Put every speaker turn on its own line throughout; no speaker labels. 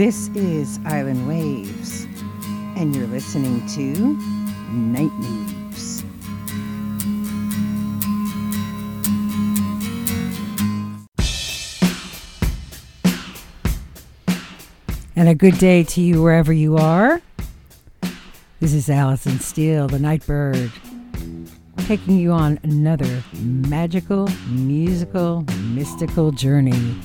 This is Island Waves, and you're listening to Night Moves. And a good day to you wherever you are. This is Allison Steele, the Nightbird, taking you on another magical, musical, mystical journey.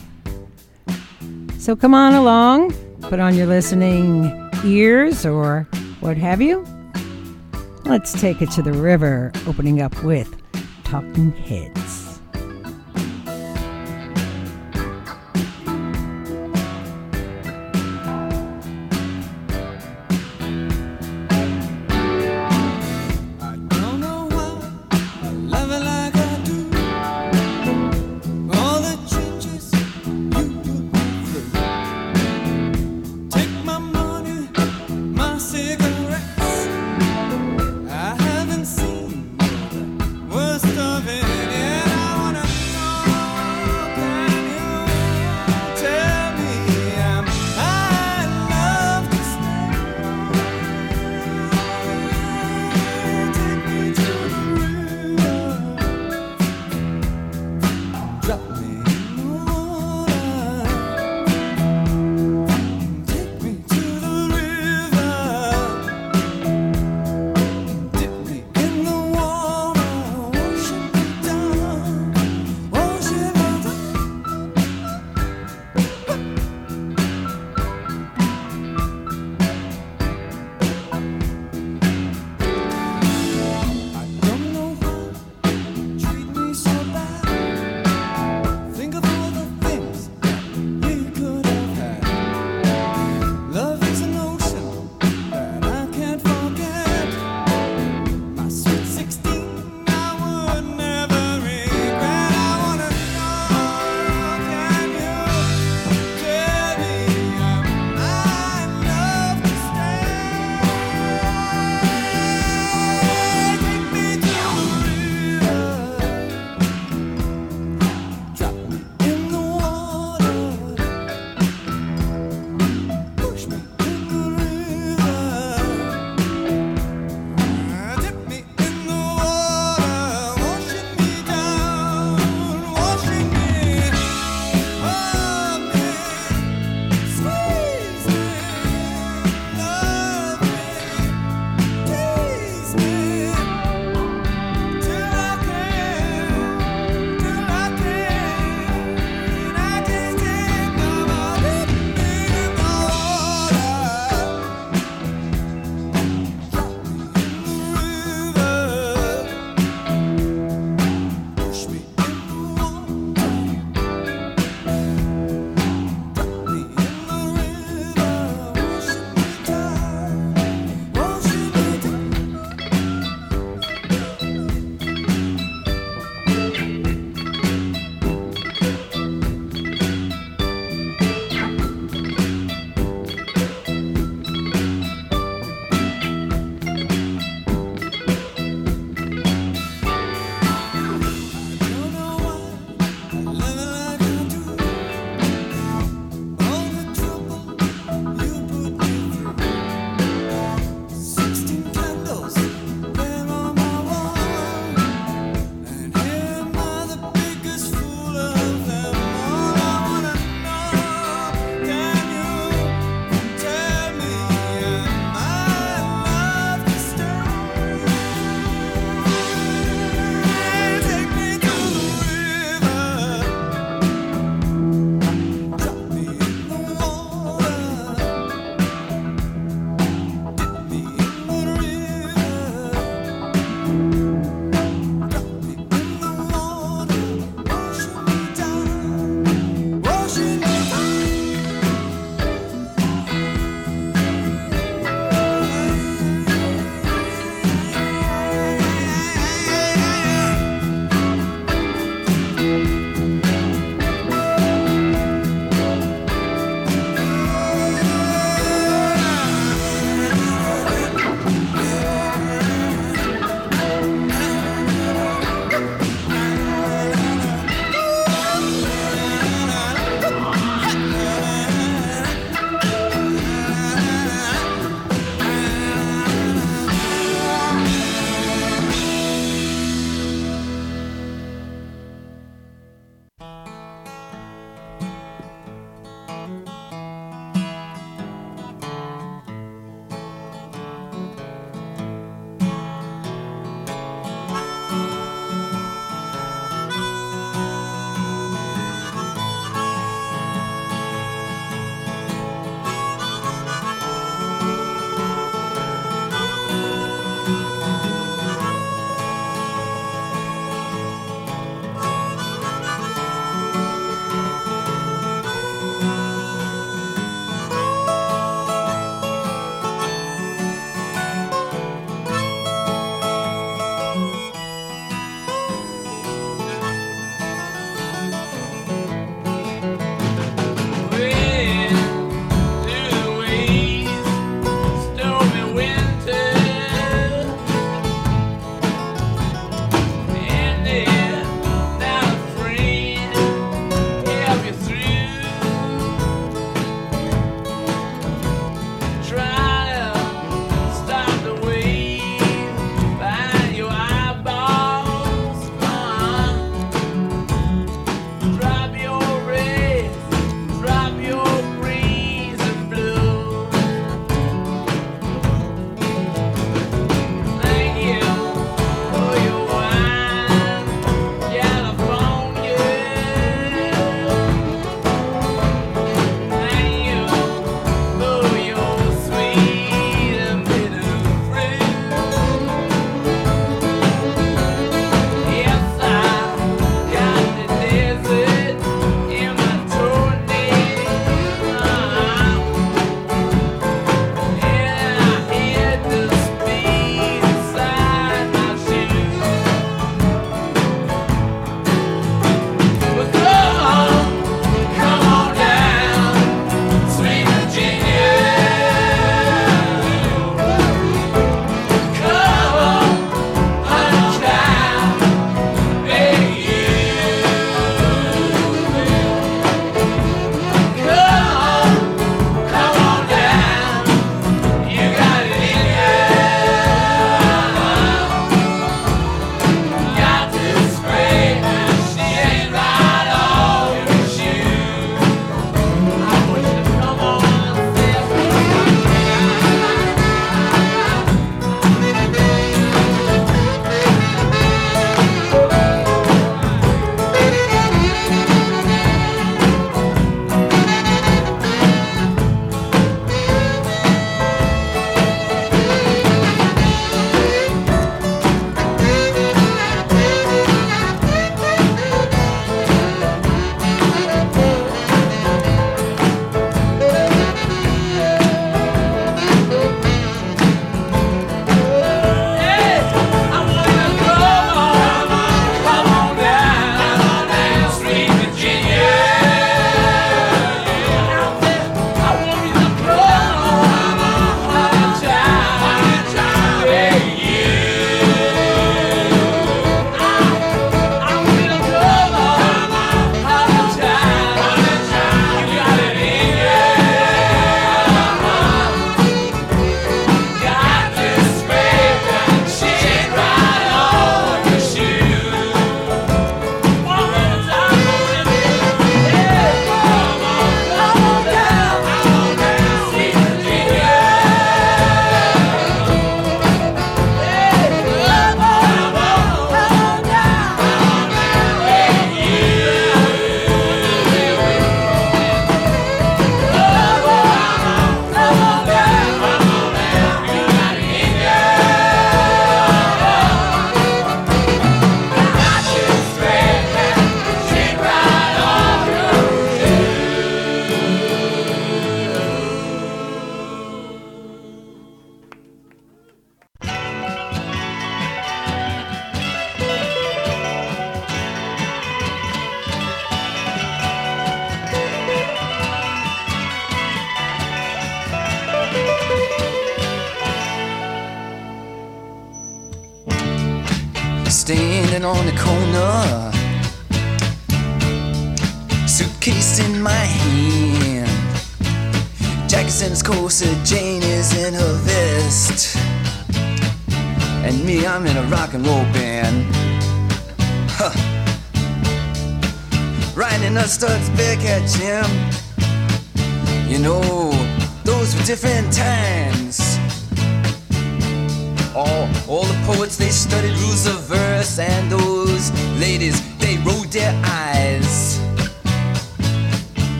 So come on along, put on your listening ears or what have you. Let's take it to the river, opening up with Talking Heads.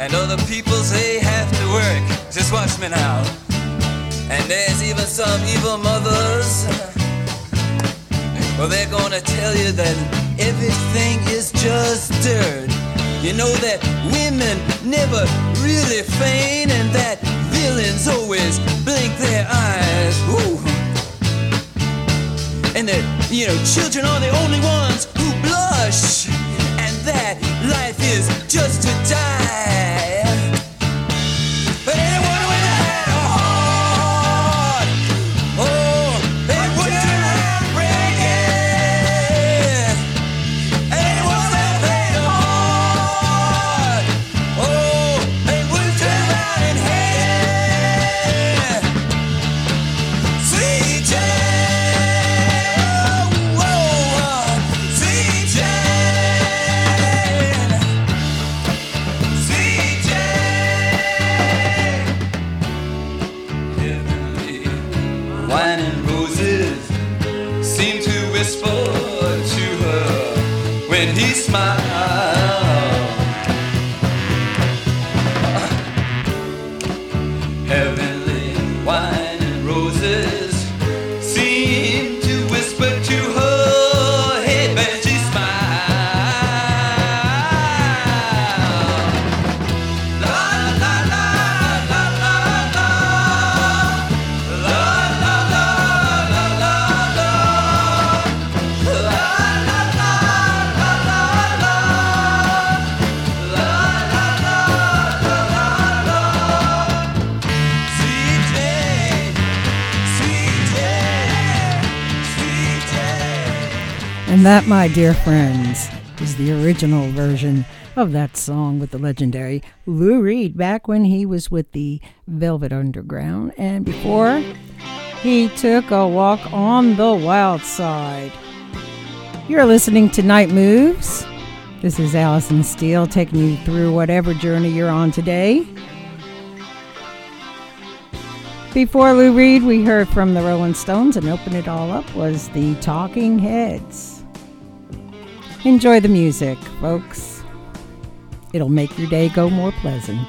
And
other people they have to work. Just watch me now. And there's even some evil mothers. Well, they're gonna tell you that everything is just dirt. You know that women never really faint, and that villains always blink their eyes. Ooh. And that, you know, children are the only ones who blush, and that life is just to die.
That, my dear friends, is the original version of that song with the legendary Lou Reed back when he was with the Velvet Underground and before he took a walk on the wild side. You're listening to Night Moves. This is Allison Steele taking you through whatever journey you're on today. Before Lou Reed, we heard from the Rolling Stones, and open it all up was the Talking Heads. Enjoy the music, folks. It'll make your day go more pleasant.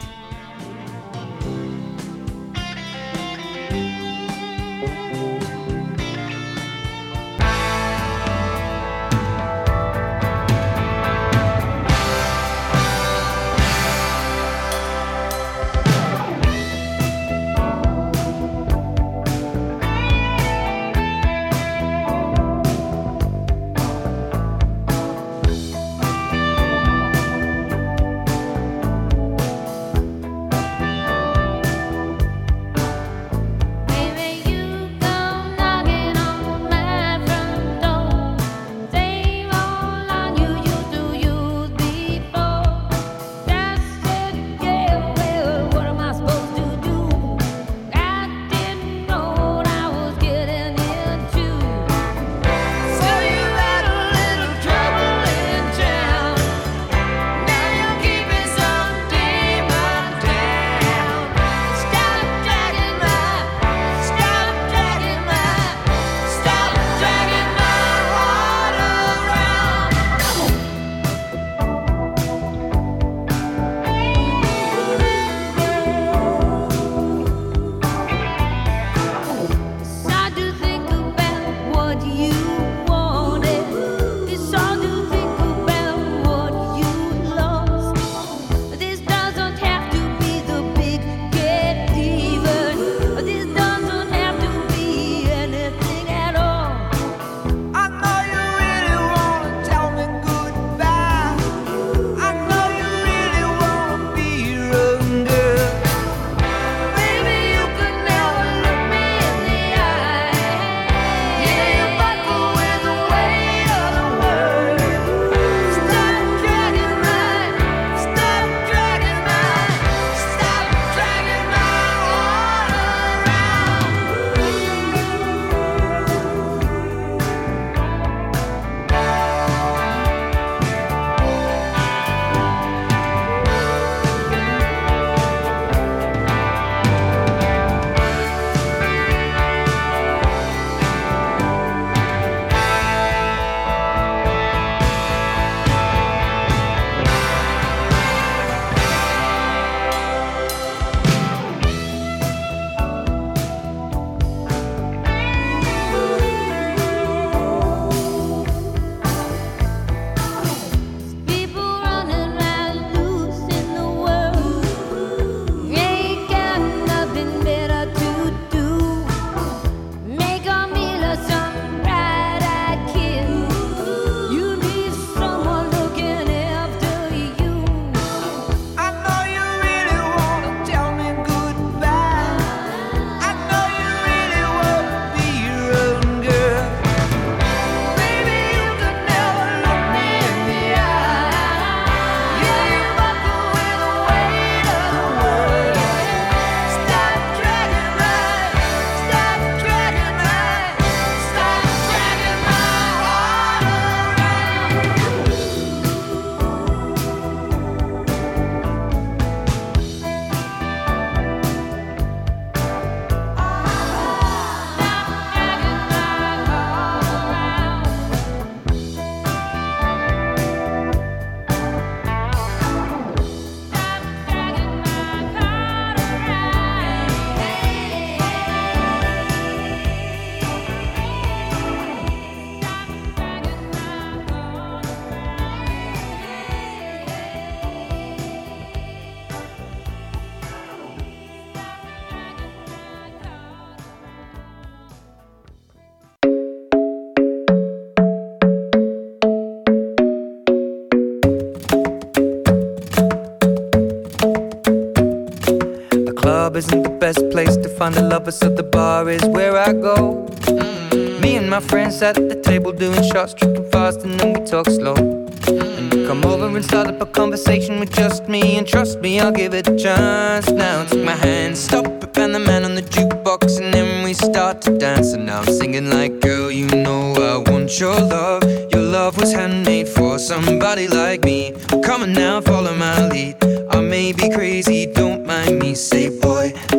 So the bar is where I go. Me and my friends sat at the table doing shots, tripping fast, and then we talk slow. And come over and start up a conversation with just me, and trust me, I'll give it a chance. Now take my hand, stop it, Van the Man on the jukebox, and then we start to dance. And now I'm singing like, girl, you know I want your love. Your love was handmade for somebody like me. Come on now, follow my lead. I may be crazy, don't mind me. Say,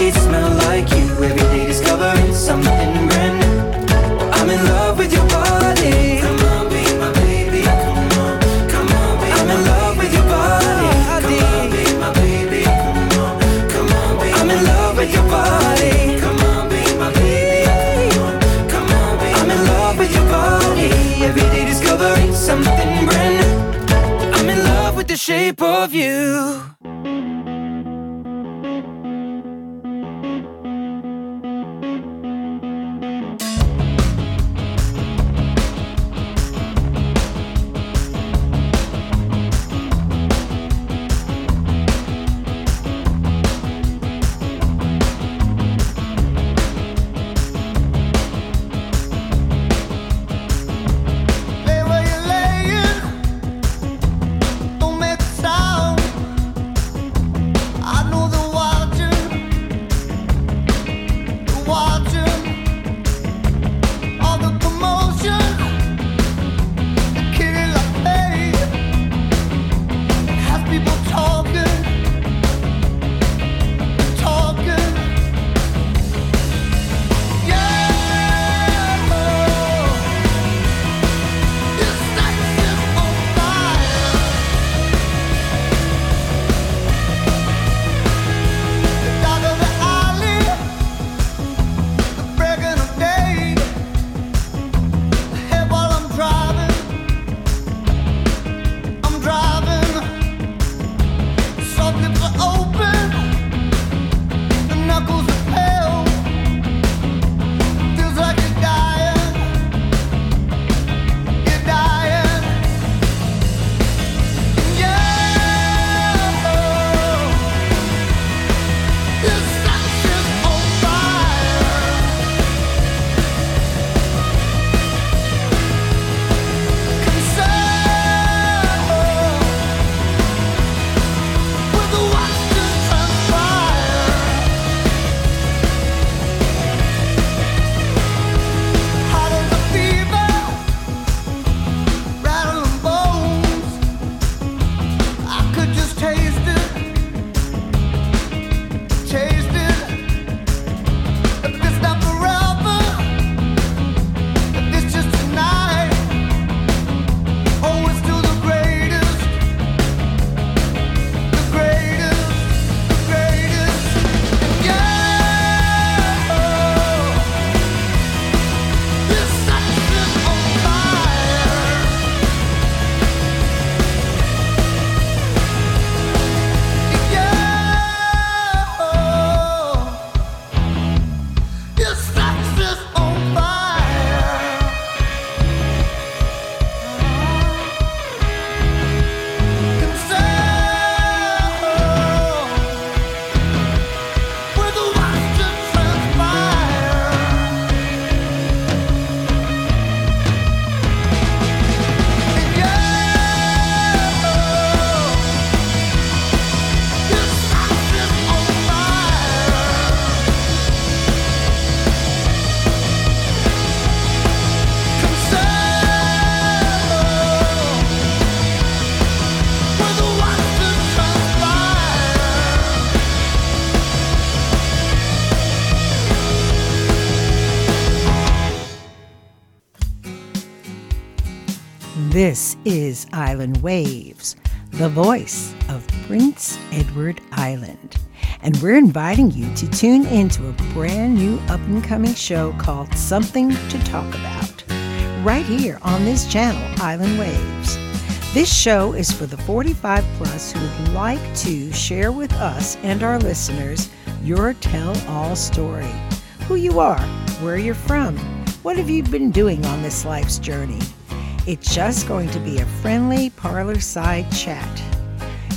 Sheets smell like you. Every day discovering something brand new. I'm in love with your body. Come on, be my baby. Come on, come on, be I'm in love with your body. Come on, be my baby. Come on, come on, be I'm in love with your body. Come on, be my baby. Come on, come on, be I'm in love with your body. Every day discovering something brand new. I'm in love with the shape of you.
This is Island Waves, the voice of Prince Edward Island. And we're inviting you to tune into a brand new up and coming show called Something to Talk About, right here on this channel, Island Waves. This show is for the 45 plus who would like to share with us and our listeners your tell all story who you are, where you're from, what have you been doing on this life's journey. It's just going to be a friendly parlor side chat.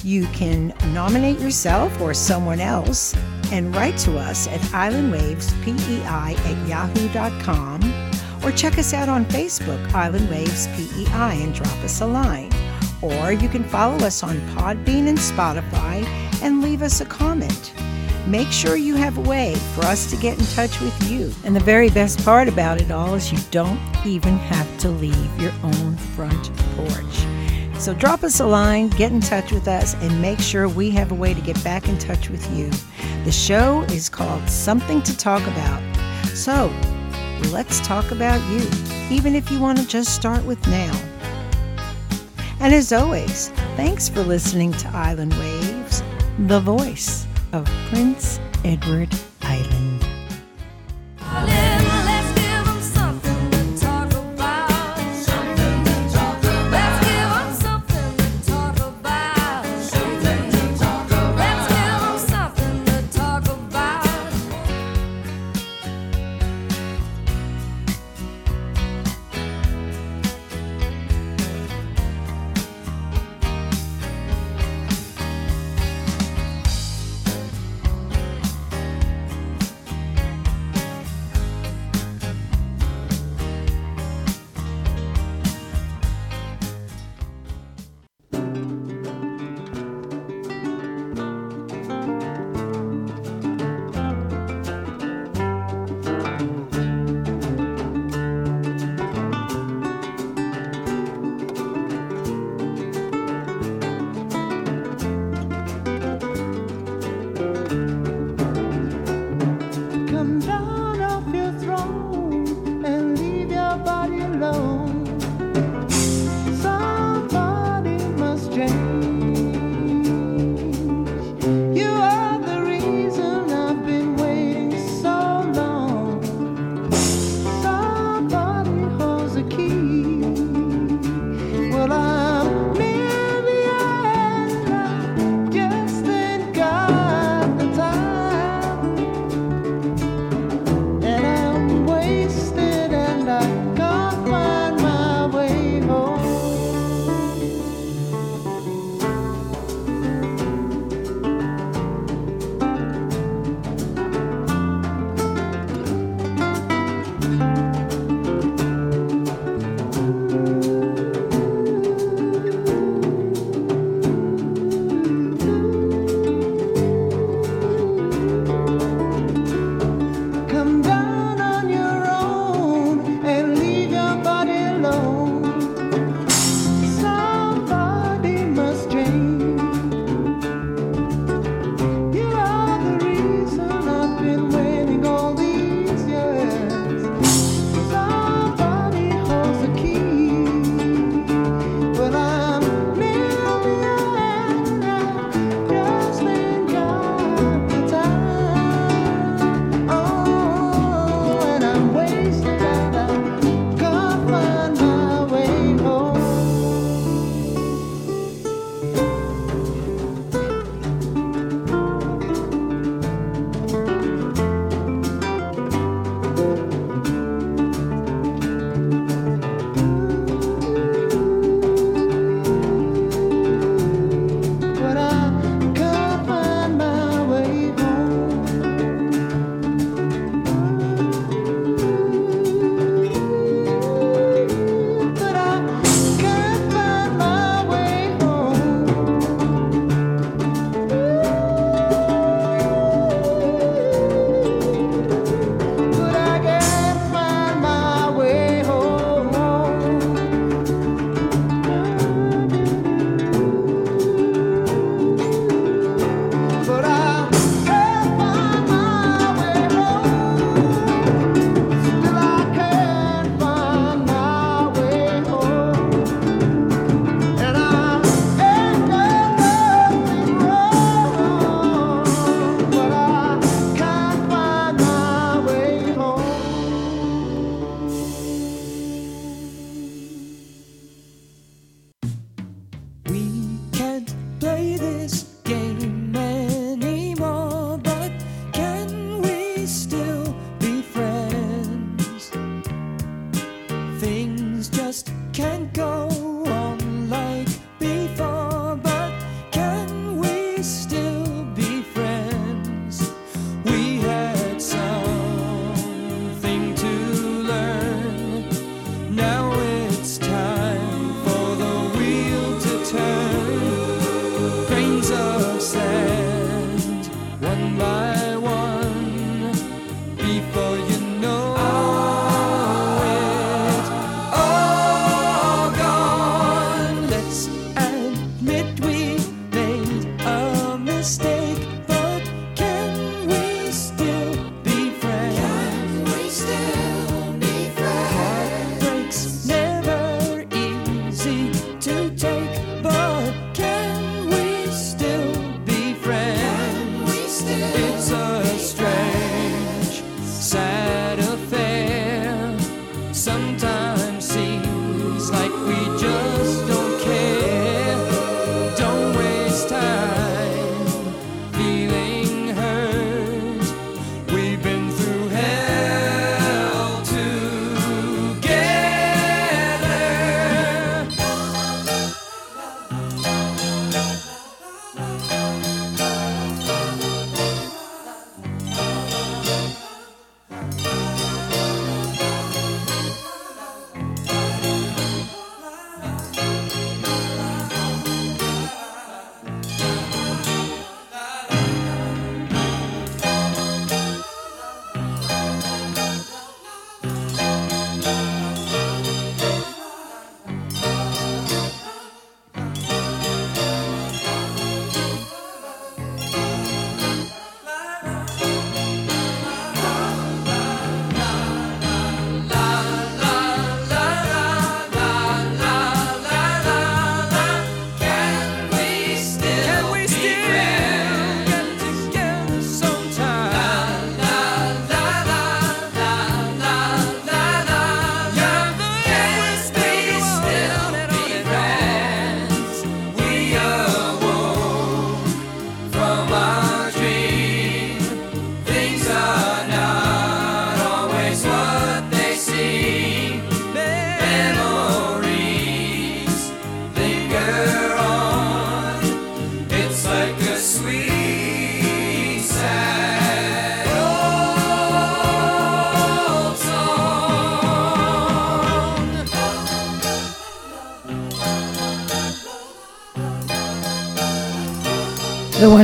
You can nominate yourself or someone else and write to us at islandwavespei at yahoo.com or check us out on Facebook, Island Waves PEI, and drop us a line. Or you can follow us on Podbean and Spotify and leave us a comment. Make sure you have a way for us to get in touch with you. And the very best part about it all is you don't even have to leave your own front porch. So drop us a line, get in touch with us, and make sure we have a way to get back in touch with you. The show is called Something to Talk About. So let's talk about you, even if you want to just start with now. And as always, thanks for listening to Island Waves, the voice of Prince Edward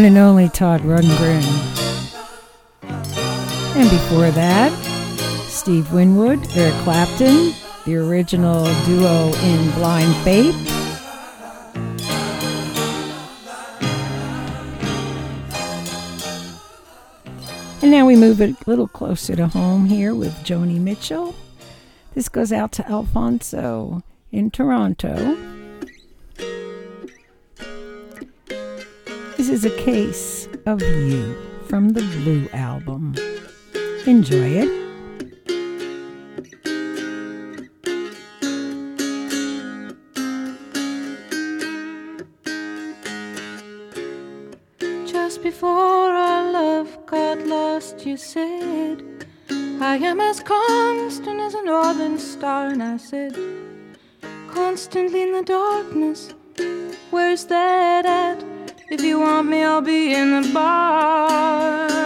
and only Todd Rundgren. And before that, Steve Winwood, Eric Clapton, the original duo in Blind Faith. And now we move a little closer to home here with Joni Mitchell. This goes out to Alfonso in Toronto. This is a case of you from the Blue album. Enjoy it.
Just before our love got lost, you said, I am as constant as a northern star, and I said, Constantly in the darkness, where's that at? If you want me, I'll be in the bar.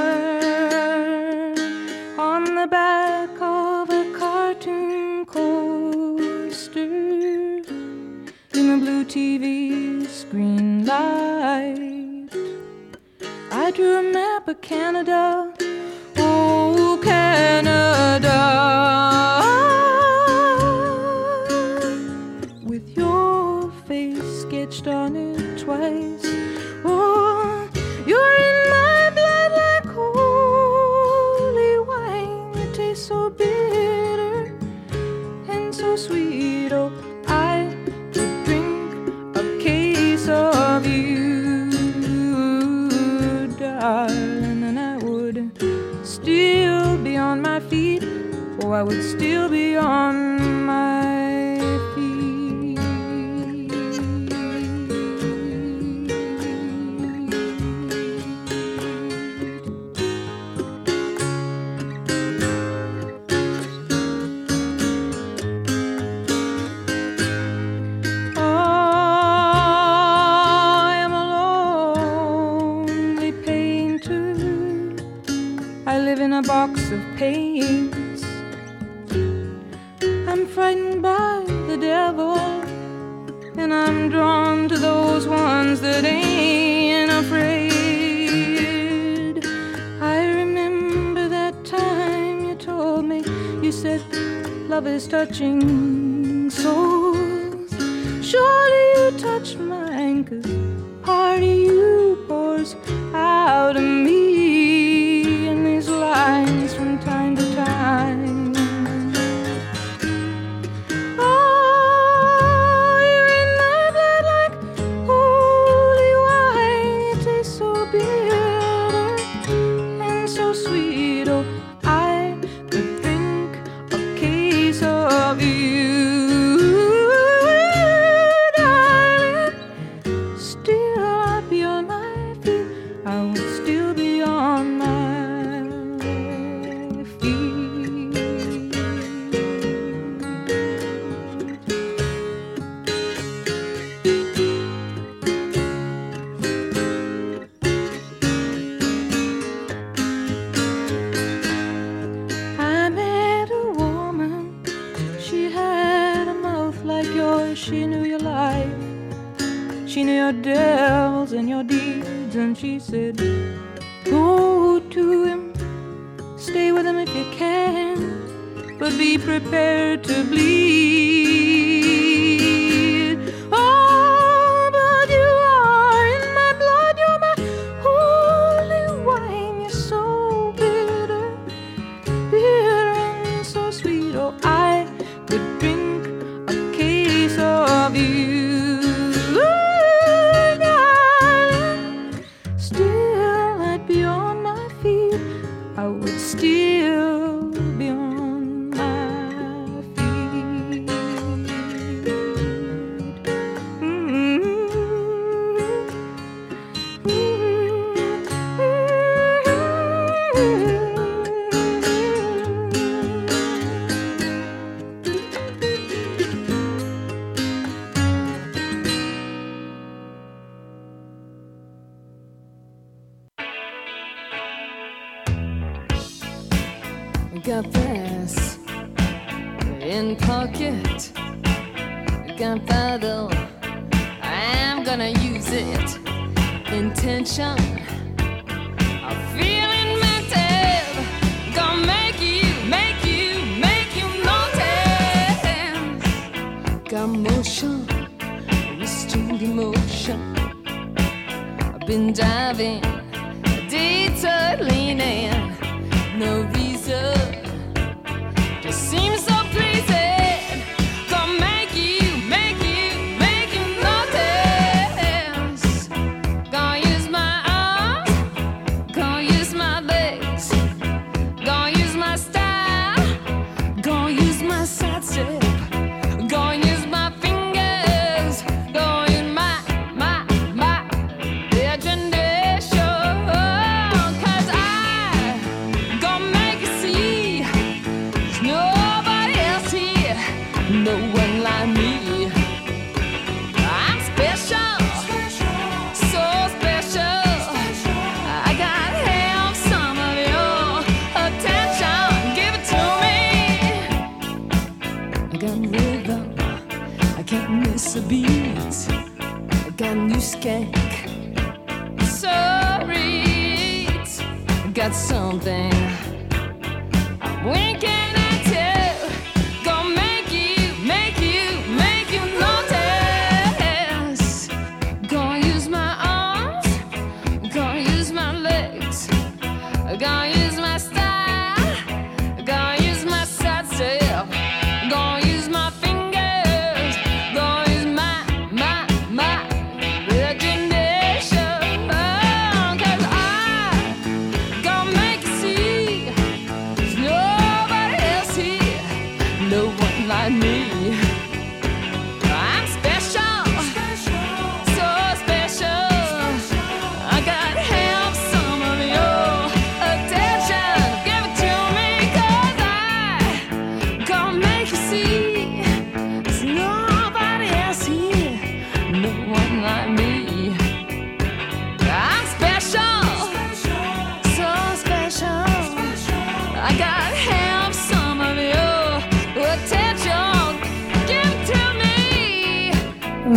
me.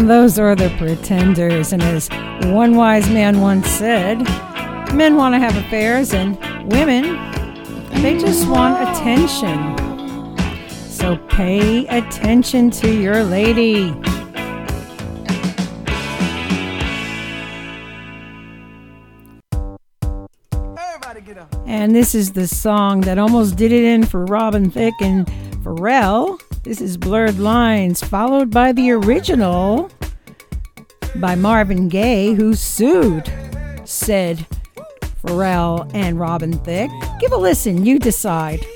those are the pretenders. And as one wise man once said, men want to have affairs and women, they just want attention. So pay attention to your lady. And this is the song that almost did it in for Robin Thicke and Pharrell. This is Blurred Lines, followed by the original by Marvin Gaye, who sued, said Pharrell and Robin Thicke. Give a listen, you decide.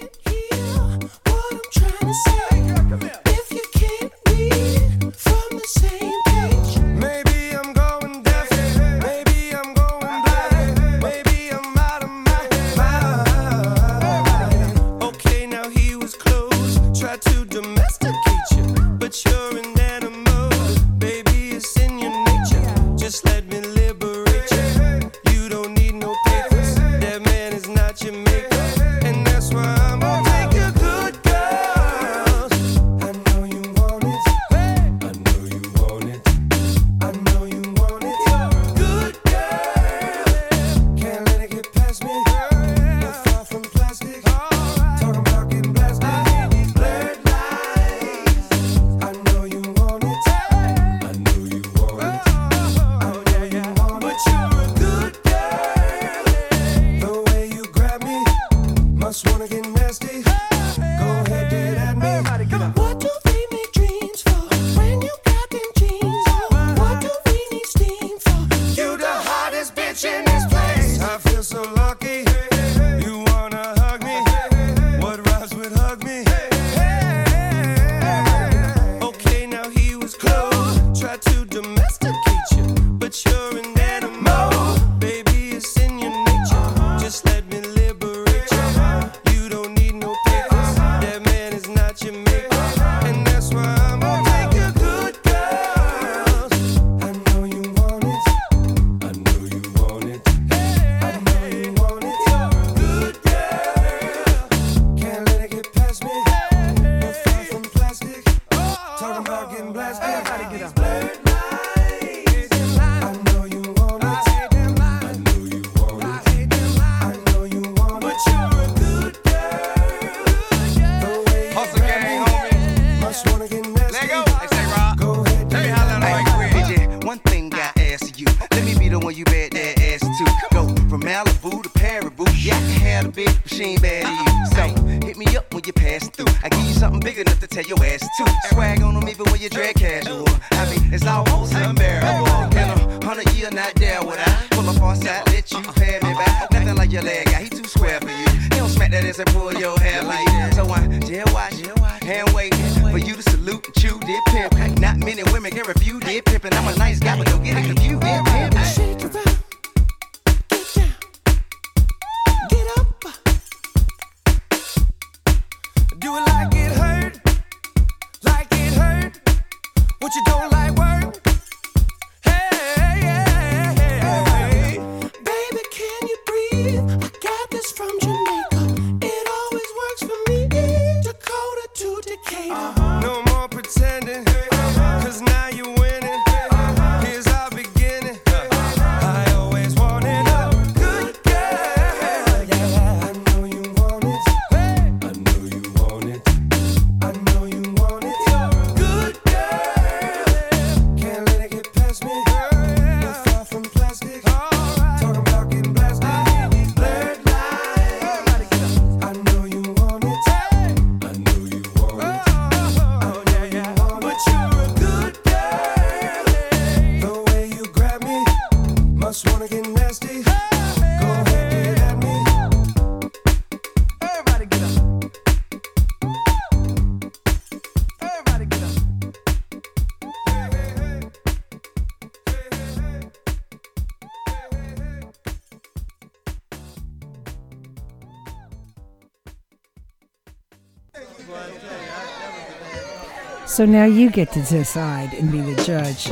So
now you get
to decide and be the judge.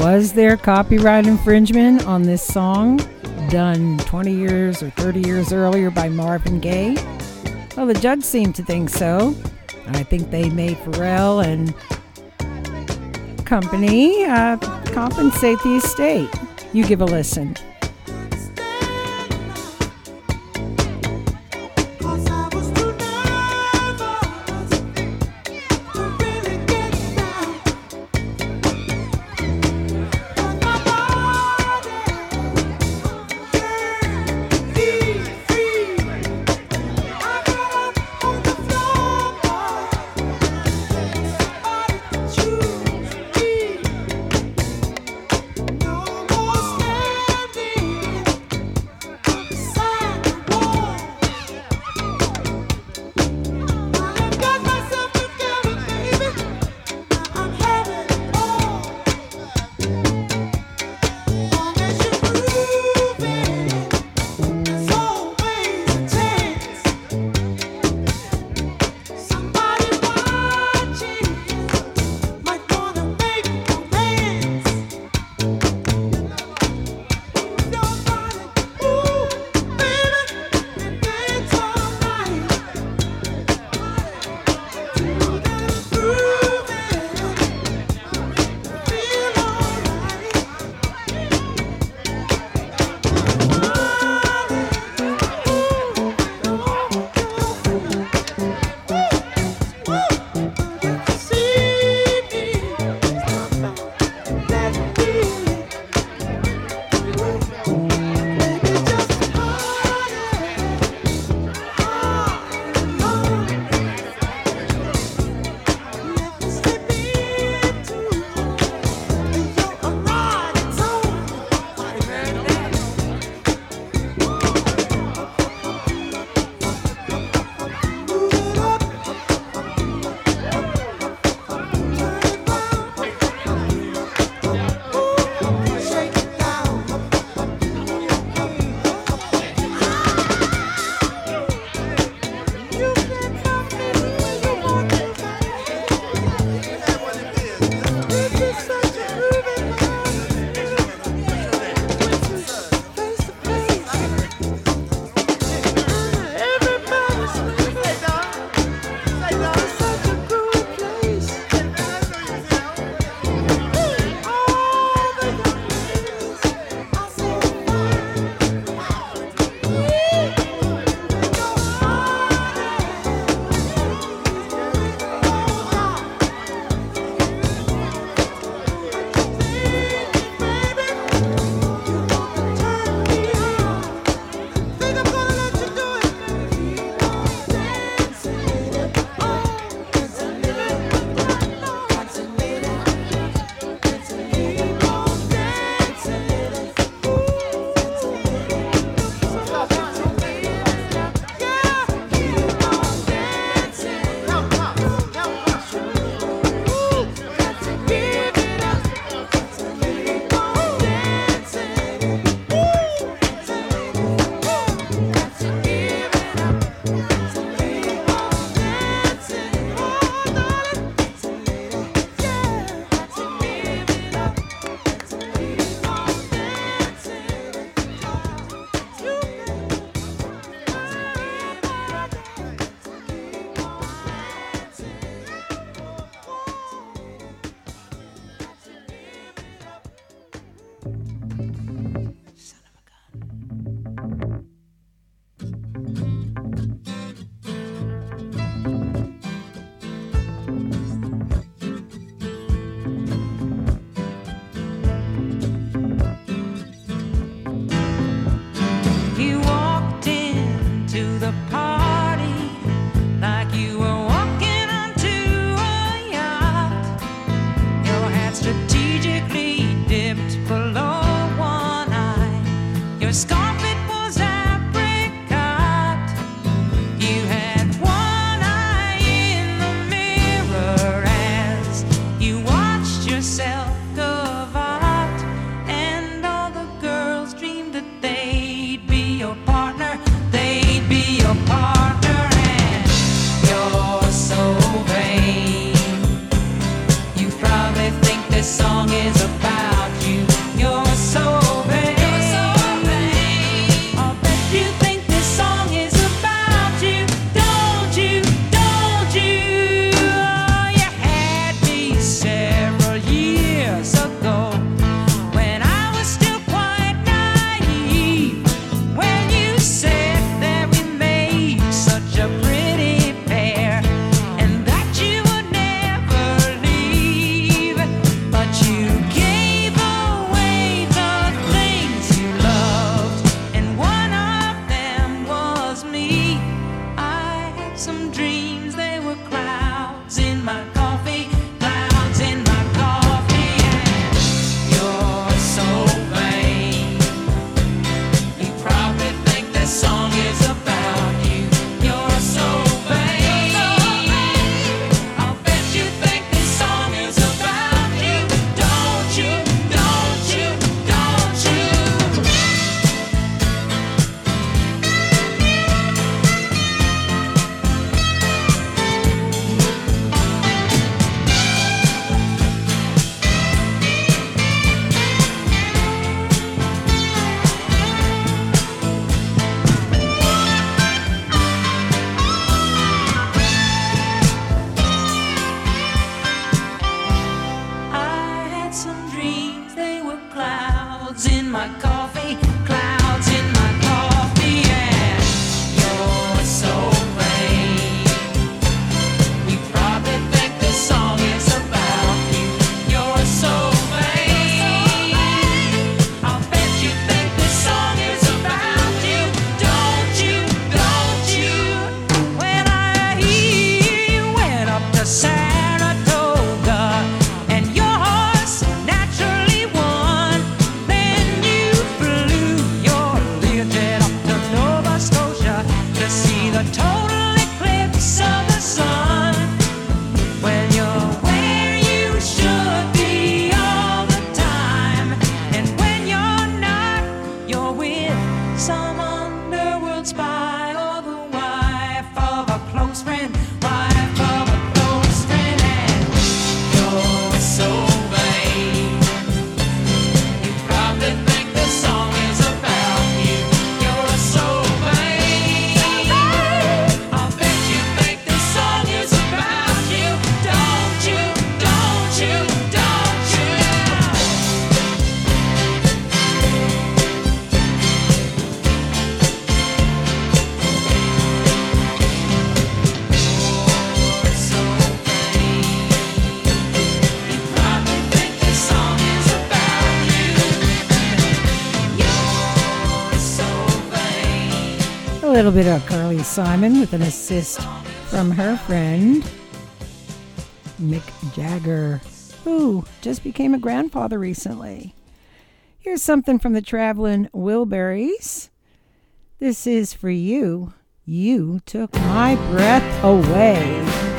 Was there copyright infringement on this song done 20 years or 30 years earlier by Marvin Gaye? Well, the judge seemed to think so. I think they made Pharrell and
company uh, compensate the estate. You give a listen.
little bit of Carly Simon with an assist from her friend Mick Jagger, who just became a grandfather recently. Here's something from the Traveling Wilburys. This is for you. You took my breath away.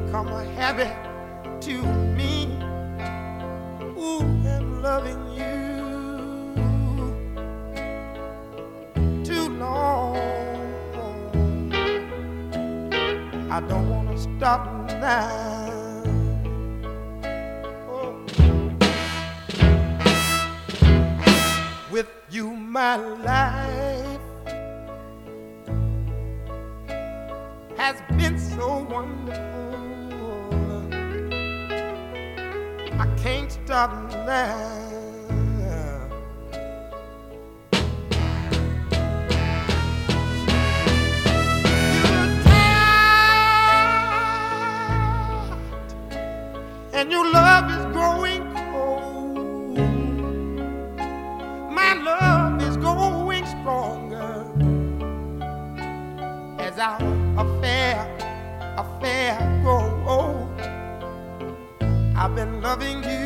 become a habit to me. Ooh, and loving you too long. I don't want to stop now. Oh. with you my life has been so wonderful can't stop now. You're tired, and your love is growing cold. My love is growing stronger as our affair loving you.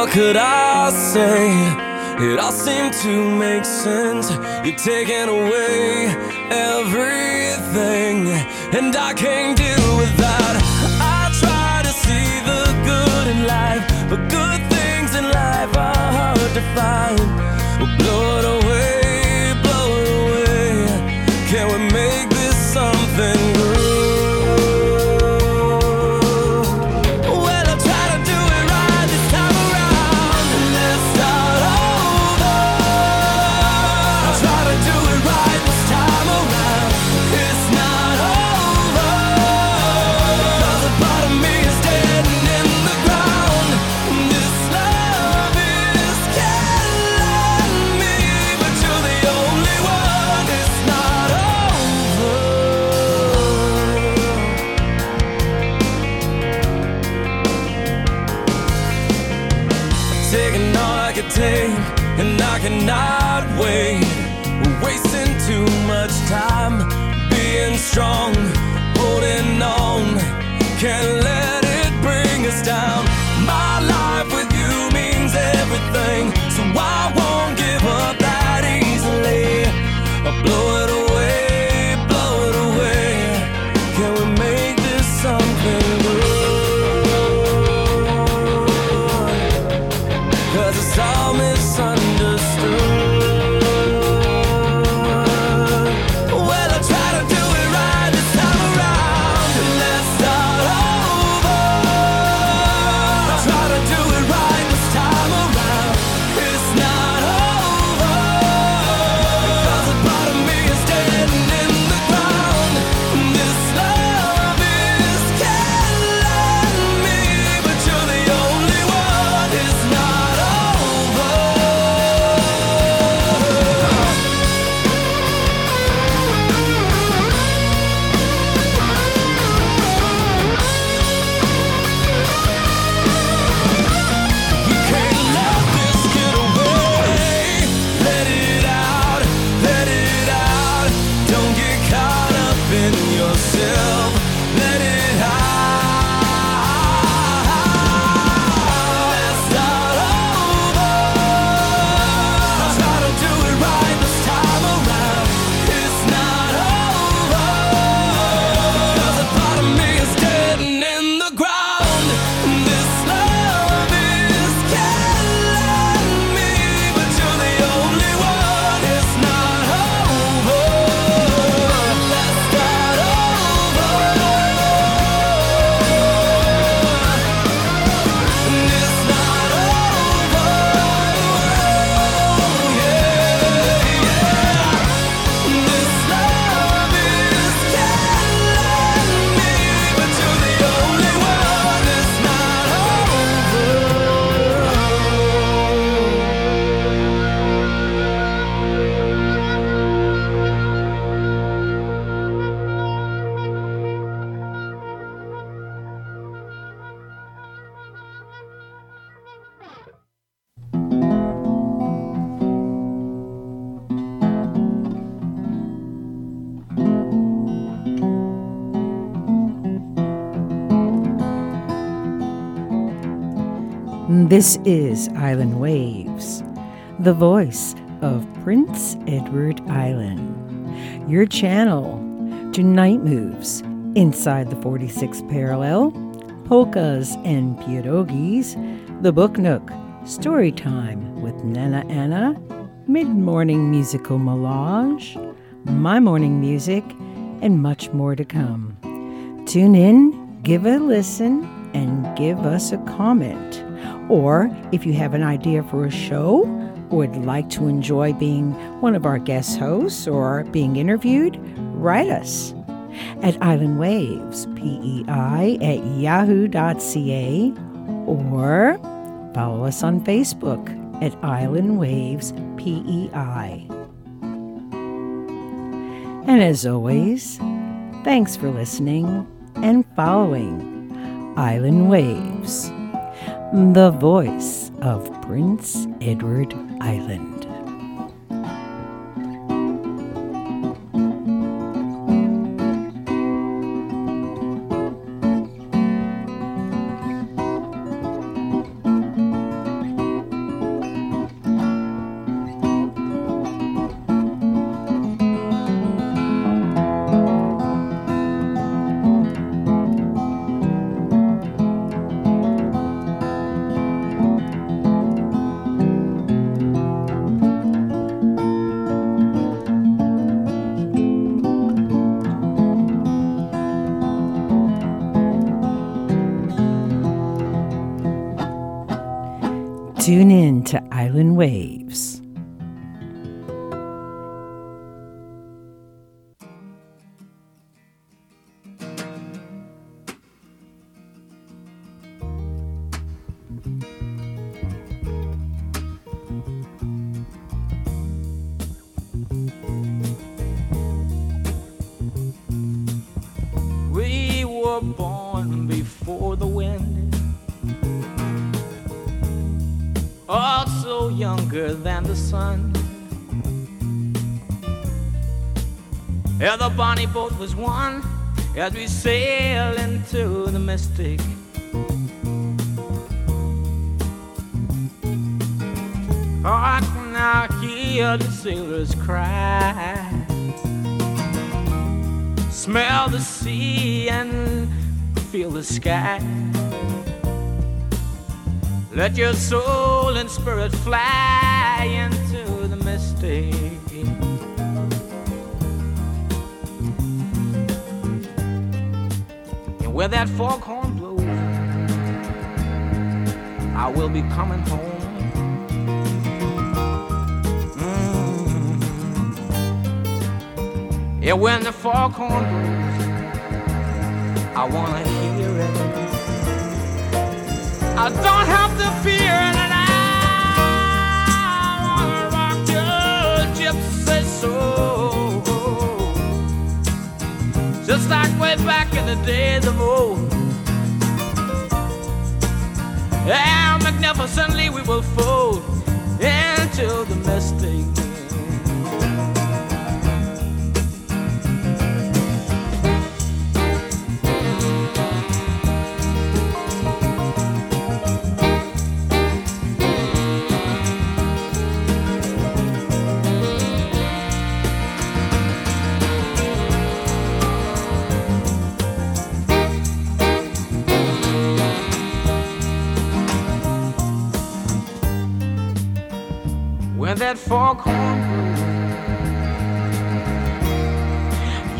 what could I say? It all seemed to make sense. You're taking away everything, and I can't. This is
Island Waves, the voice of Prince Edward Island, your channel to night moves inside the 46th parallel, polkas and pierogies, the Book Nook, story time with Nana Anna, mid morning musical melange, my morning music, and much more to come. Tune in, give a listen, and give us a comment. Or if you have an idea for a show, would like to enjoy being one of our guest hosts or being interviewed, write us at Island Waves, PEI at yahoo.ca, or follow us on Facebook at Island Waves PEI. And as always, thanks for listening and following Island Waves, the voice of Prince Edward Island.
Was one as we sail into the mystic. Hark now, hear the sailors cry. Smell the sea and feel the sky. Let your soul and spirit fly into the mystic. And where that foghorn blows, I will be coming home. Mm. Yeah, when the foghorn blows, I wanna hear it. I don't have to fear it, I wanna rock your gypsy soul, just like way back in the days of old. And magnificently we will fold into the mystic. Foghorn blows,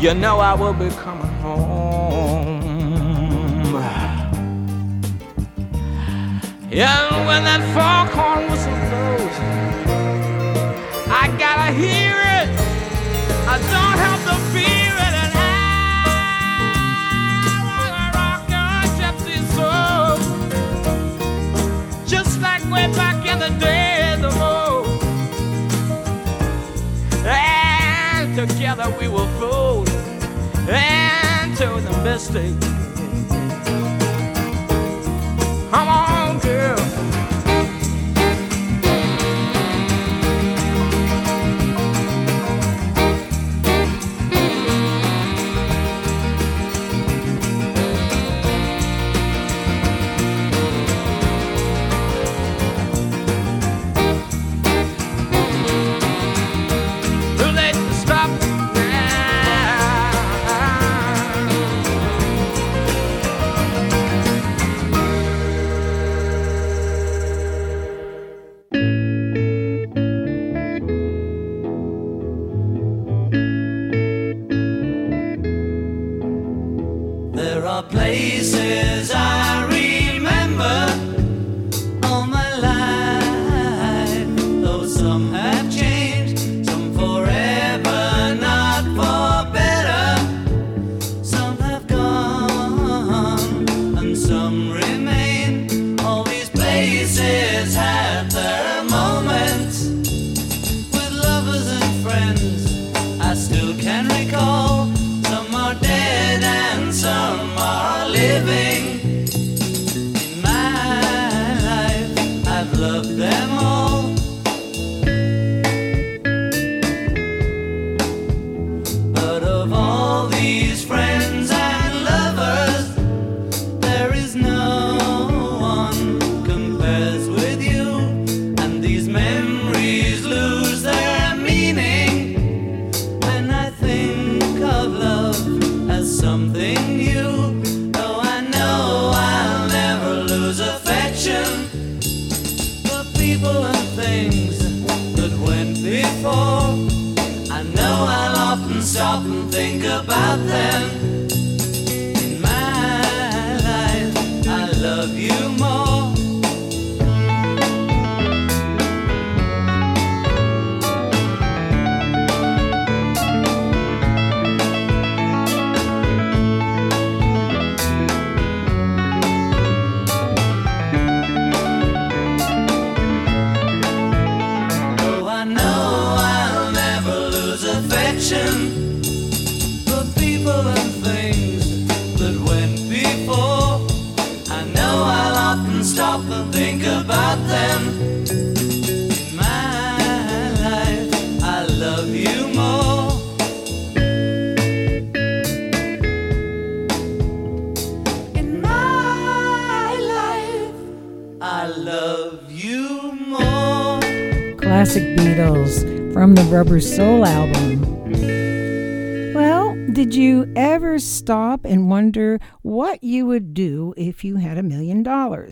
you know I will be coming home. Yeah, when that foghorn whistle blows, I gotta hear it. I don't have to fear it, and I wanna rock your gypsy soul, just like way back in the days together we will fold into the mystic. Come on, girl.
have changed.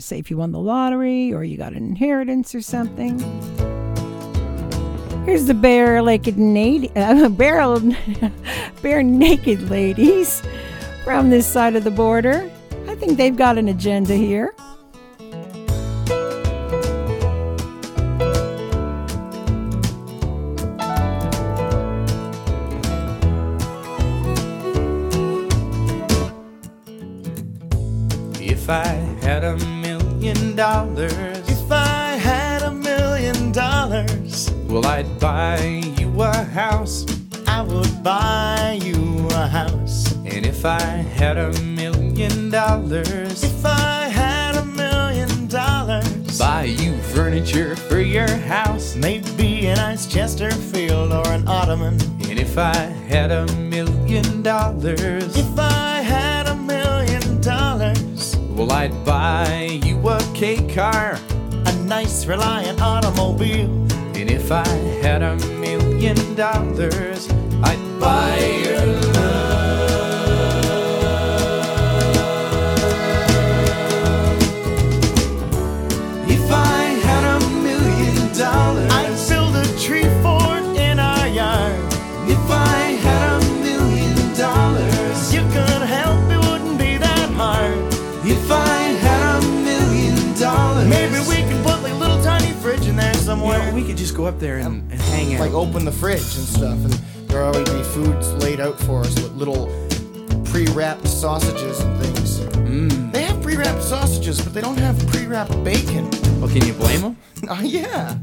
Say if you won the lottery or you got an inheritance or something. Here's the bare naked uh, bare, Barenaked Ladies from this side of the border. I think they've got an agenda here.
If I had a million dollars,
If I had a million dollars,
well, I'd buy you a house.
I would buy you a house.
And if I had a million dollars,
If I had a million dollars,
buy you furniture for your house.
maybe a nice Chesterfield or an ottoman.
And if I had a million dollars, car.
a nice Reliant automobile.
And if I had a million dollars, I'd buy
we could
just go up there and, and hang out.
Like open the fridge and stuff, and there always be foods laid out for us with little pre-wrapped sausages and things.
Mm.
They have pre-wrapped sausages, but they don't have pre-wrapped bacon.
Well, can you blame them?
Oh yeah.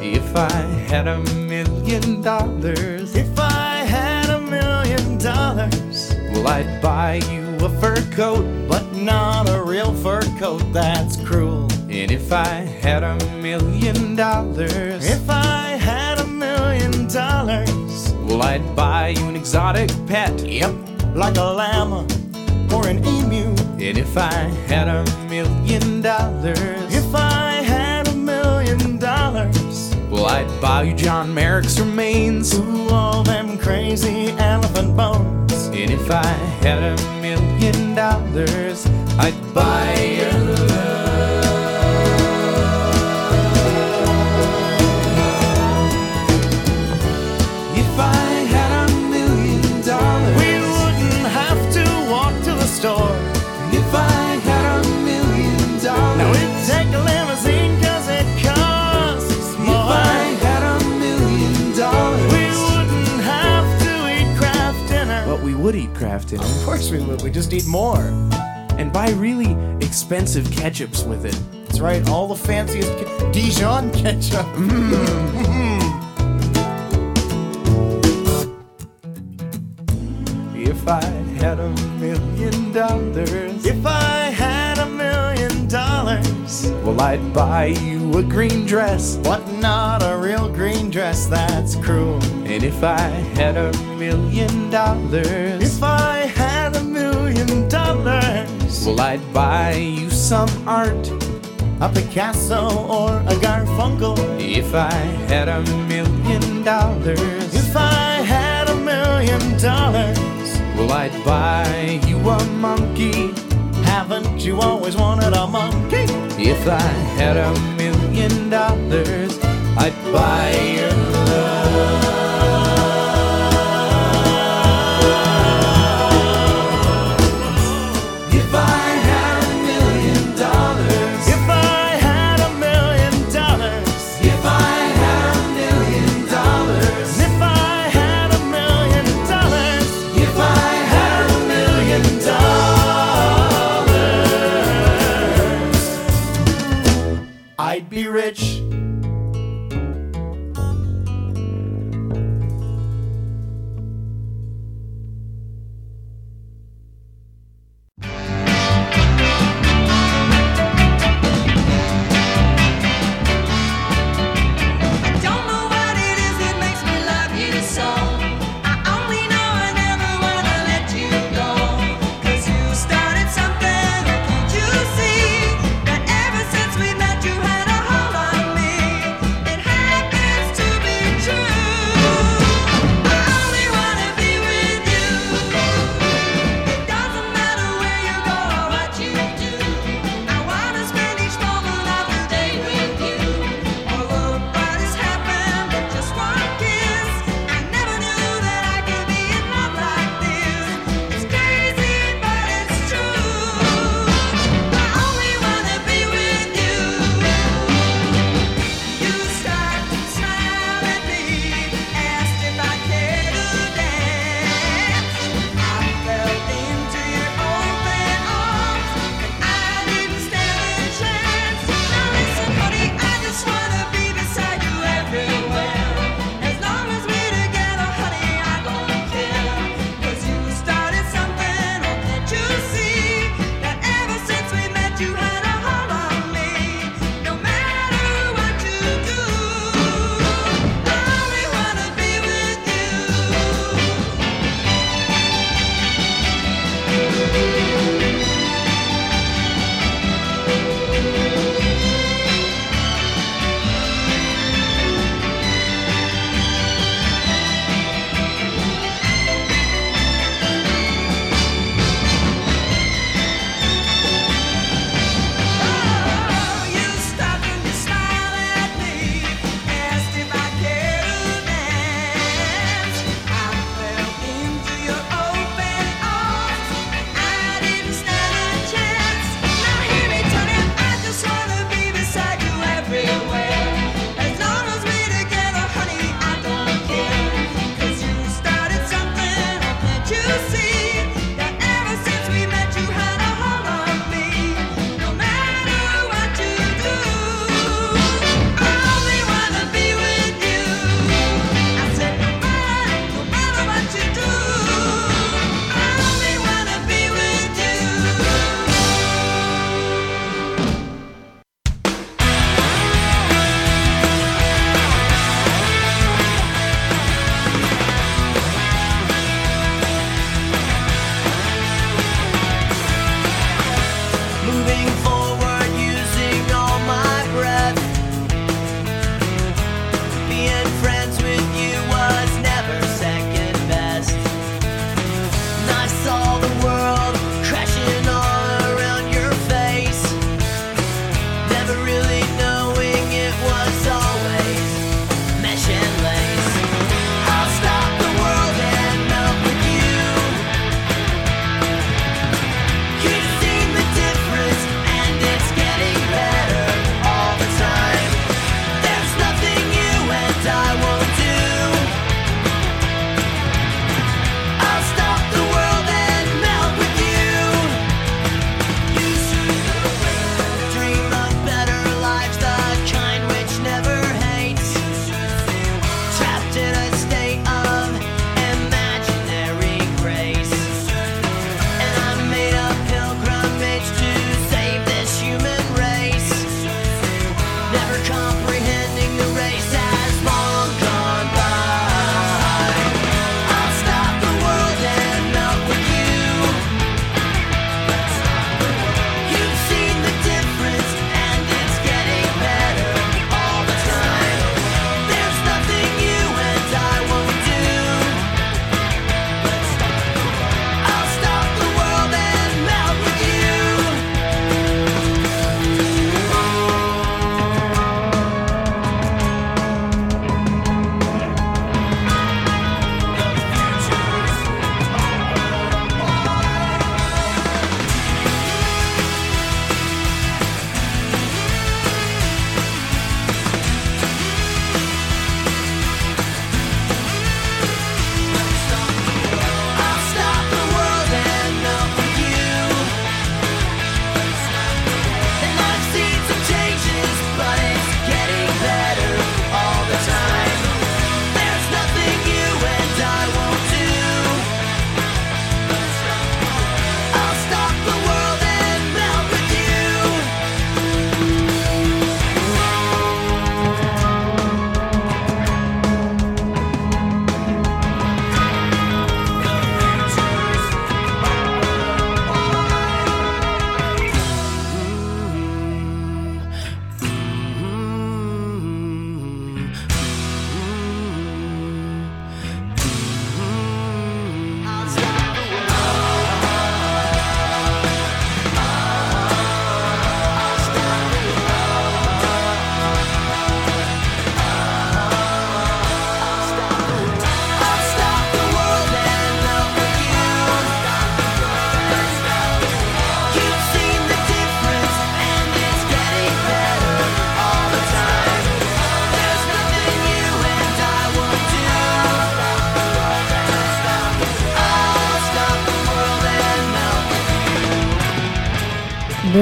If I had a million dollars,
If I had a million dollars,
well, I'd buy you a fur coat.
but not a real fur coat, that's cruel.
And if I had a million dollars,
If I had a million dollars,
well, I'd buy you an exotic pet.
yep, like a llama or an emu.
And if I had a million dollars,
If I had a million dollars,
well, I'd buy you John Merrick's remains.
ooh, all them crazy elephant bones.
And if I had a million dollars, I'd buy your would eat Kraft
Of course we would. We just eat more.
and buy really expensive ketchups with it.
That's right. All the fanciest ke- Dijon ketchup. Mm-hmm.
If I had a million dollars,
If I had a million dollars,
well, I'd buy you a green dress.
but not a real green dress, that's cruel.
And if I had a million dollars,
If I had a million dollars,
well, I'd buy you some art.
a Picasso or a Garfunkel.
If I had a million dollars,
If I had a million dollars,
well, I'd buy you a monkey.
haven't you always wanted a monkey?
If I had a million dollars, I'd buy your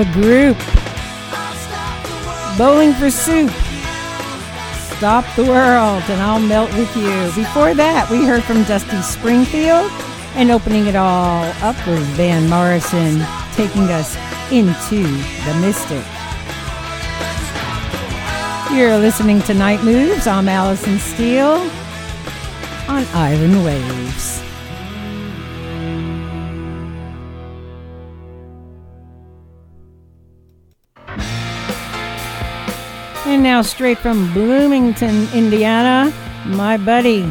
The
group. Bowling for Soup. Stop the World and I'll Melt with You. Before that, we heard from Dusty Springfield, and opening it all up was Van Morrison taking us into the Mystic. You're listening to Night Moves. I'm Allison Steele on Island Waves. And now, straight from Bloomington, Indiana, my buddy.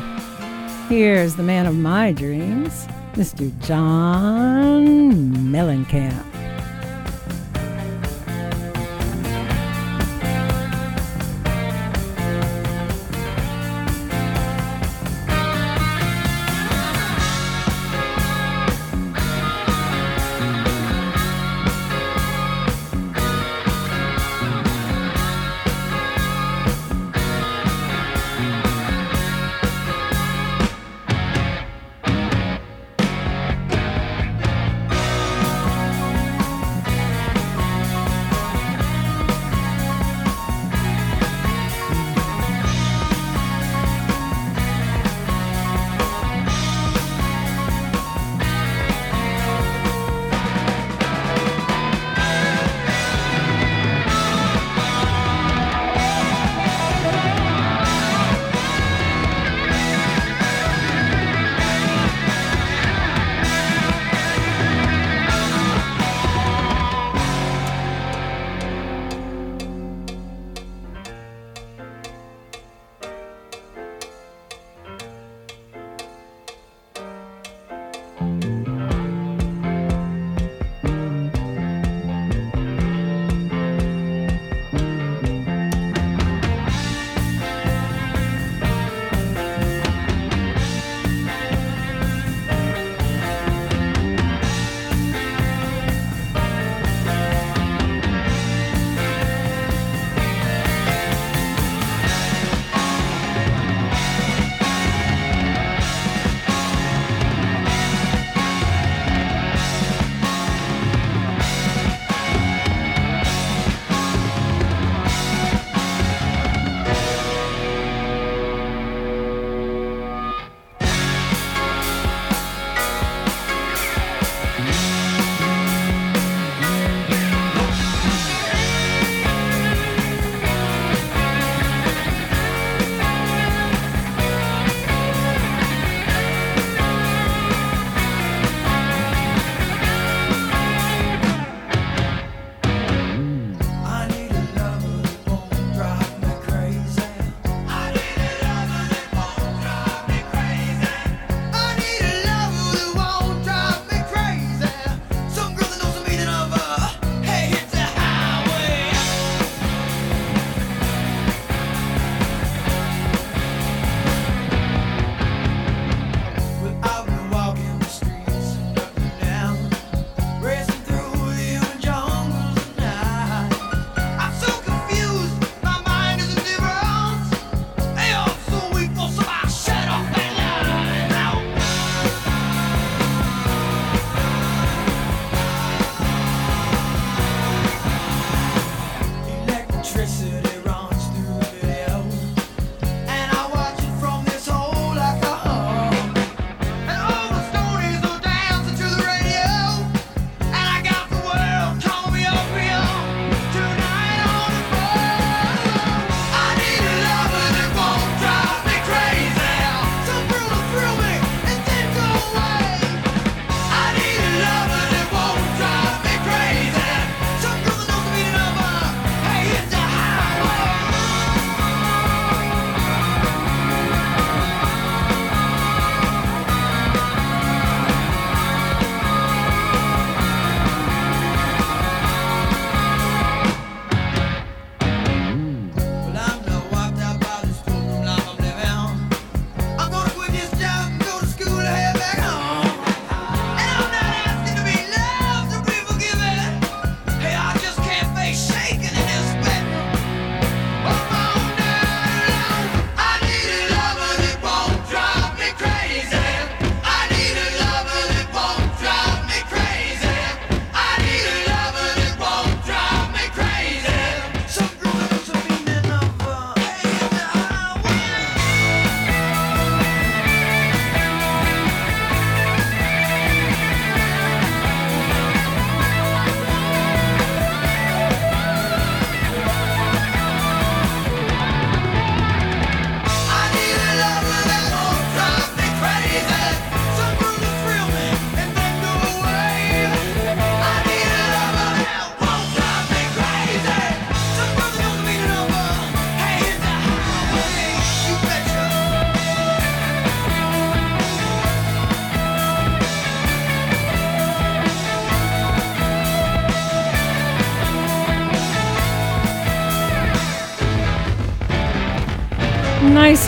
Here's the man of my dreams, Mr. John Mellencamp.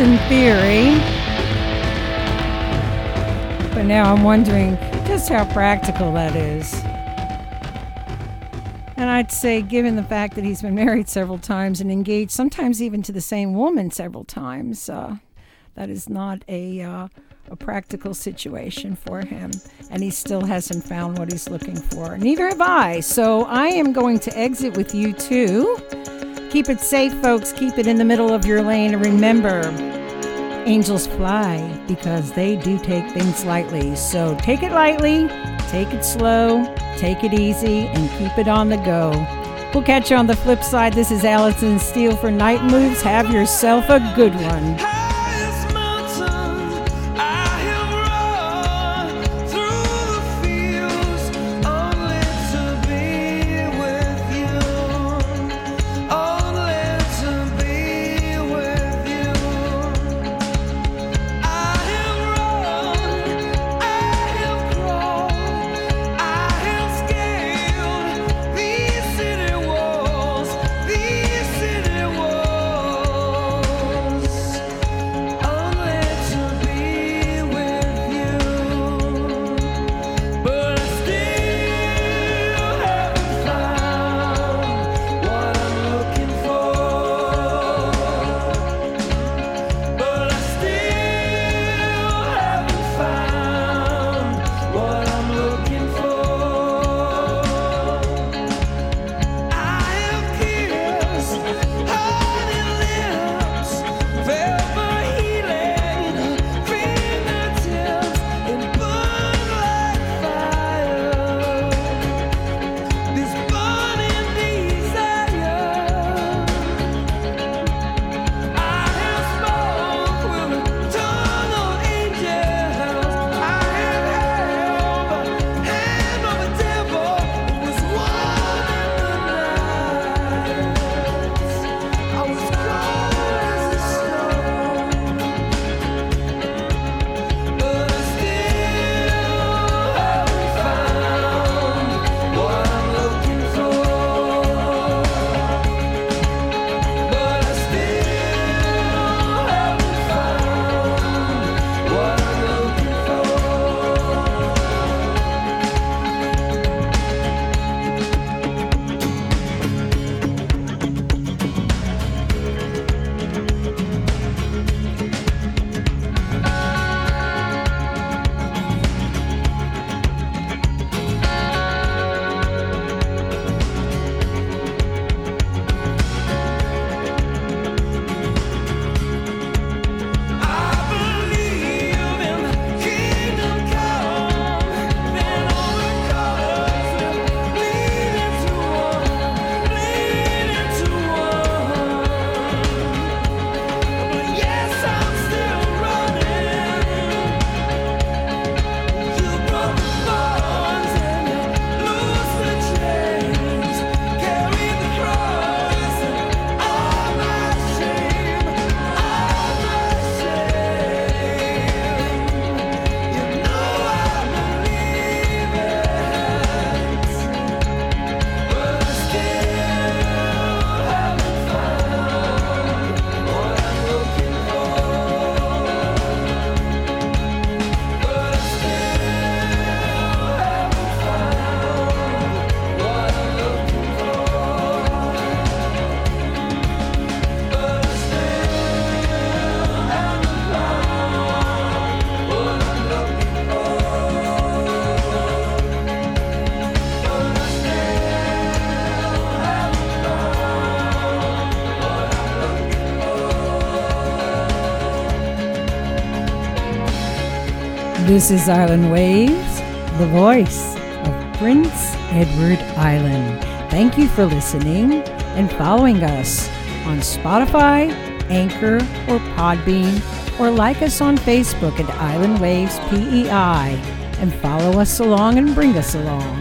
In theory. But now I'm wondering just how practical that is. And I'd say, given the fact that he's been married several times and engaged, sometimes even to the same woman several times, uh, that is not a, uh, a practical situation for him. And he still hasn't found what he's looking for. Neither have I. So I am going to exit with you too. Keep it safe, folks. Keep it in the middle of your lane. And remember, angels fly because they do take things lightly. So take it lightly, take it slow, take it easy, and keep it on the go. We'll catch you on the flip side. This is Allison Steele for Night Moves. Have yourself a good one. This is Island Waves, the voice of Prince Edward Island. Thank you for listening and following us on Spotify, Anchor, or Podbean, or like us on Facebook at Island Waves PEI and follow us along and bring us along.